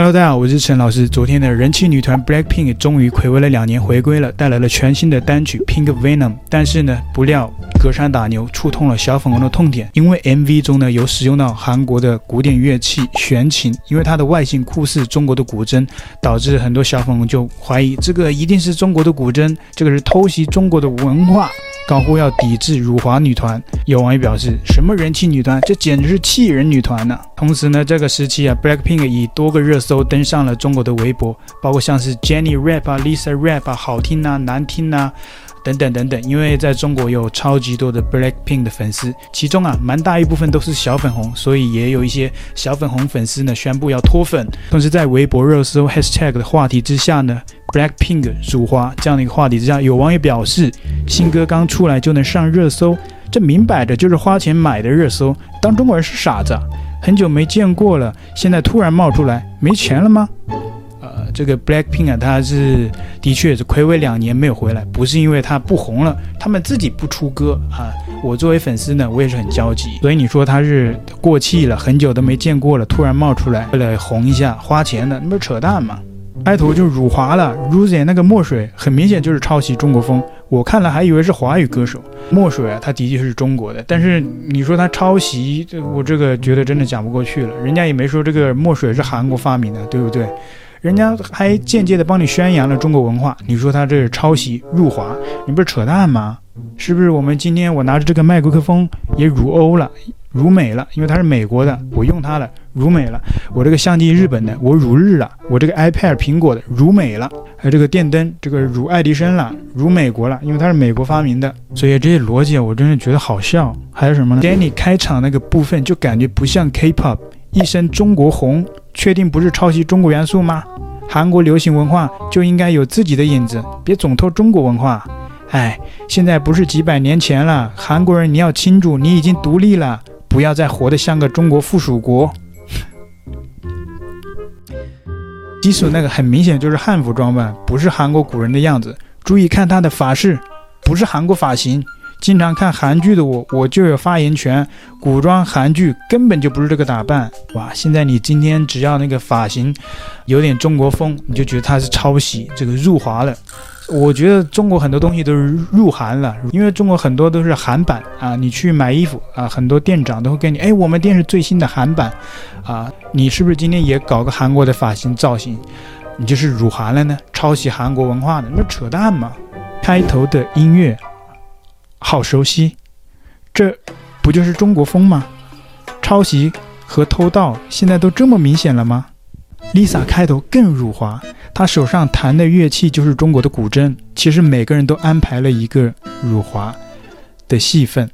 Hello，大家好，我是陈老师。昨天的人气女团 Blackpink 终于睽违了两年回归了，带来了全新的单曲 Pink Venom。但是呢，不料隔山打牛，触痛了小粉红的痛点。因为 MV 中呢有使用到韩国的古典乐器弦琴，因为它的外形酷似中国的古筝，导致很多小粉红就怀疑这个一定是中国的古筝，这个是偷袭中国的文化。高呼要抵制辱华女团，有网友表示：“什么人气女团，这简直是气人女团呢、！”同时呢，这个时期啊，Blackpink 以多个热搜登上了中国的微博，包括像是 Jennie Rap 啊、Lisa Rap 啊，好听啊、难听啊，等等等等。因为在中国有超级多的 Blackpink 的粉丝，其中啊，蛮大一部分都是小粉红，所以也有一些小粉红粉丝呢宣布要脱粉。同时，在微博热搜 Hashtag 的话题之下呢。Blackpink 辱华这样的一个话题之下，有网友表示，新歌刚出来就能上热搜，这明摆着就是花钱买的热搜。当中国人是傻子，很久没见过了，现在突然冒出来，没钱了吗？呃，这个 Blackpink 啊，他是的确是暌违两年没有回来，不是因为他不红了，他们自己不出歌啊。我作为粉丝呢，我也是很焦急。所以你说他是过气了，很久都没见过了，突然冒出来为了红一下花钱的，那不是扯淡吗？开头就辱华了，Rosé 那个墨水很明显就是抄袭中国风，我看了还以为是华语歌手。墨水啊，他的确是中国的，但是你说他抄袭，我这个觉得真的讲不过去了。人家也没说这个墨水是韩国发明的，对不对？人家还间接的帮你宣扬了中国文化，你说他这是抄袭辱华，你不是扯淡吗？是不是？我们今天我拿着这个麦克风也辱欧了？辱美了，因为它是美国的，我用它了，如美了。我这个相机日本的，我如日了。我这个 iPad 苹果的，如美了。还有这个电灯，这个如爱迪生了，如美国了，因为它是美国发明的。所以这些逻辑我真的觉得好笑。还有什么呢 jenny 开场那个部分就感觉不像 K-pop，一身中国红，确定不是抄袭中国元素吗？韩国流行文化就应该有自己的影子，别总偷中国文化。哎，现在不是几百年前了，韩国人你要清楚，你已经独立了。不要再活得像个中国附属国。基础那个很明显就是汉服装扮，不是韩国古人的样子。注意看他的发饰，不是韩国发型。经常看韩剧的我，我就有发言权。古装韩剧根本就不是这个打扮。哇，现在你今天只要那个发型有点中国风，你就觉得它是抄袭，这个入华了。我觉得中国很多东西都是入韩了，因为中国很多都是韩版啊。你去买衣服啊，很多店长都会跟你，哎，我们店是最新的韩版，啊，你是不是今天也搞个韩国的发型造型？你就是辱韩了呢？抄袭韩国文化的，那扯淡嘛！开头的音乐好熟悉，这不就是中国风吗？抄袭和偷盗现在都这么明显了吗？Lisa 开头更辱华，她手上弹的乐器就是中国的古筝。其实每个人都安排了一个辱华的戏份，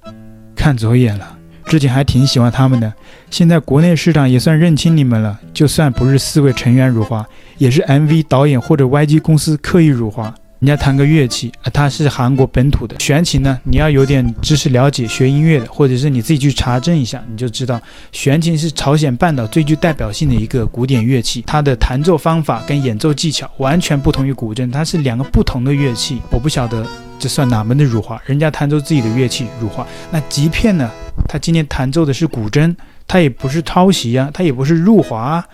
看走眼了。之前还挺喜欢他们的，现在国内市场也算认清你们了。就算不是四位成员辱华，也是 MV 导演或者 YG 公司刻意辱华。人家弹个乐器啊，它是韩国本土的弦琴呢。你要有点知识了解，学音乐的，或者是你自己去查证一下，你就知道弦琴是朝鲜半岛最具代表性的一个古典乐器。它的弹奏方法跟演奏技巧完全不同于古筝，它是两个不同的乐器。我不晓得这算哪门的辱华，人家弹奏自己的乐器辱华。那即便呢，他今天弹奏的是古筝，他也不是抄袭啊，他也不是辱华啊，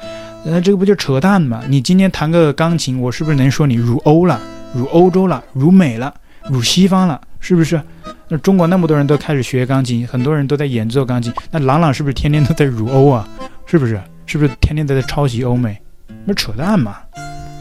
那这个不就扯淡吗？你今天弹个钢琴，我是不是能说你辱欧了？辱欧洲了，辱美了，辱西方了，是不是？那中国那么多人都开始学钢琴，很多人都在演奏钢琴，那朗朗是不是天天都在辱欧啊？是不是？是不是天天都在抄袭欧美？那扯淡嘛！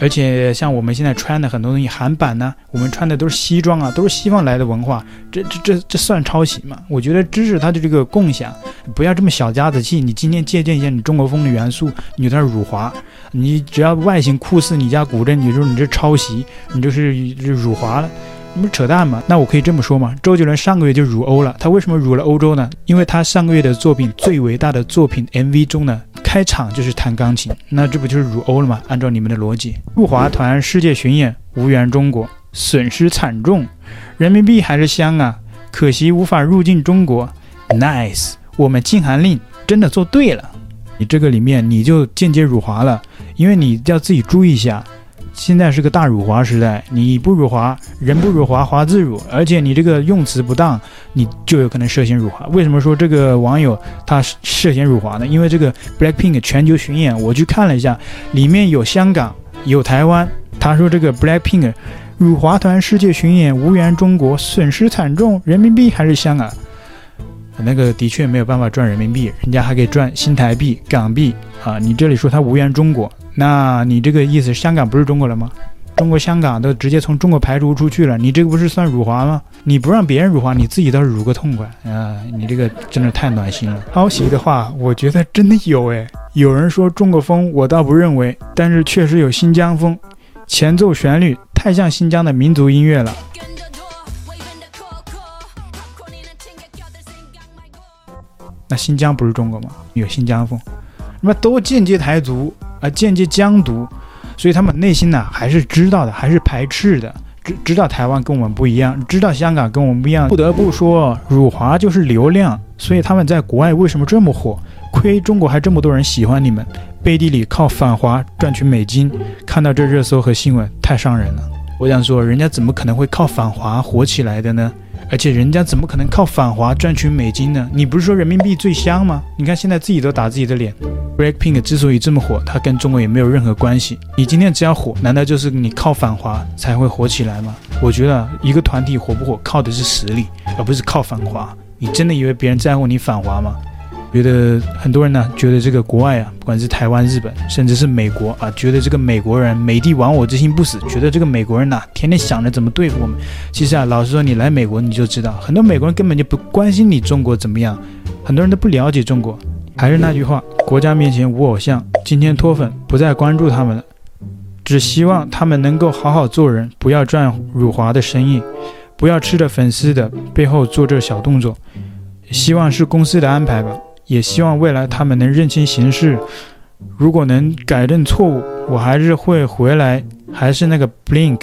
而且像我们现在穿的很多东西，韩版呢，我们穿的都是西装啊，都是西方来的文化，这这这这算抄袭吗？我觉得知识它的这个共享，不要这么小家子气。你今天借鉴一下你中国风的元素，你就在辱华。你只要外形酷似你家古筝，你说你这抄袭，你就是辱华了，你不是扯淡吗？那我可以这么说吗？周杰伦上个月就辱欧了，他为什么辱了欧洲呢？因为他上个月的作品最伟大的作品 MV 中呢，开场就是弹钢琴，那这不就是辱欧了吗？按照你们的逻辑，入华团世界巡演无缘中国，损失惨重，人民币还是香啊，可惜无法入境中国。Nice，我们禁韩令真的做对了。你这个里面你就间接辱华了，因为你要自己注意一下，现在是个大辱华时代，你不辱华，人不辱华，华自辱。而且你这个用词不当，你就有可能涉嫌辱华。为什么说这个网友他涉嫌辱华呢？因为这个 Blackpink 全球巡演，我去看了一下，里面有香港，有台湾。他说这个 Blackpink 辱华团世界巡演无缘中国，损失惨重，人民币还是香港。那个的确没有办法赚人民币，人家还可以赚新台币、港币啊！你这里说他无缘中国，那你这个意思，香港不是中国了吗？中国香港都直接从中国排除出去了，你这个不是算辱华吗？你不让别人辱华，你自己倒是辱个痛快啊！你这个真的太暖心了。抄袭的话，我觉得真的有诶。有人说中国风，我倒不认为，但是确实有新疆风，前奏旋律太像新疆的民族音乐了。那新疆不是中国吗？有新疆风，那都间接台独啊，间接疆独，所以他们内心呢还是知道的，还是排斥的，知知道台湾跟我们不一样，知道香港跟我们不一样。不得不说，辱华就是流量，所以他们在国外为什么这么火？亏中国还这么多人喜欢你们，背地里靠反华赚取美金。看到这热搜和新闻，太伤人了。我想说，人家怎么可能会靠反华火起来的呢？而且人家怎么可能靠反华赚取美金呢？你不是说人民币最香吗？你看现在自己都打自己的脸。Blackpink 之所以这么火，它跟中国也没有任何关系。你今天只要火，难道就是你靠反华才会火起来吗？我觉得一个团体火不火，靠的是实力，而不是靠反华。你真的以为别人在乎你反华吗？觉得很多人呢，觉得这个国外啊，不管是台湾、日本，甚至是美国啊，觉得这个美国人美帝亡我之心不死，觉得这个美国人呐、天天想着怎么对付我们。其实啊，老实说，你来美国你就知道，很多美国人根本就不关心你中国怎么样，很多人都不了解中国。还是那句话，国家面前无偶像。今天脱粉不再关注他们了，只希望他们能够好好做人，不要赚辱华的生意，不要吃着粉丝的背后做这小动作。希望是公司的安排吧。也希望未来他们能认清形势，如果能改正错误，我还是会回来，还是那个 Blink，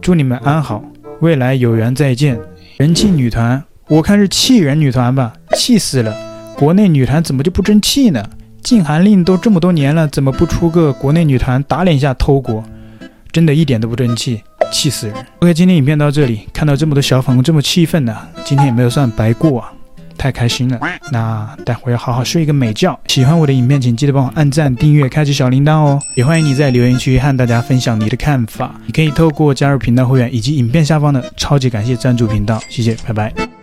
祝你们安好，未来有缘再见。人气女团，我看是气人女团吧，气死了！国内女团怎么就不争气呢？禁韩令都这么多年了，怎么不出个国内女团打脸一下偷国？真的一点都不争气，气死人！OK，今天影片到这里，看到这么多小粉红这么气愤呢，今天也没有算白过啊。太开心了，那待会儿要好好睡一个美觉。喜欢我的影片，请记得帮我按赞、订阅、开启小铃铛哦。也欢迎你在留言区和大家分享你的看法。你可以透过加入频道会员以及影片下方的超级感谢赞助频道。谢谢，拜拜。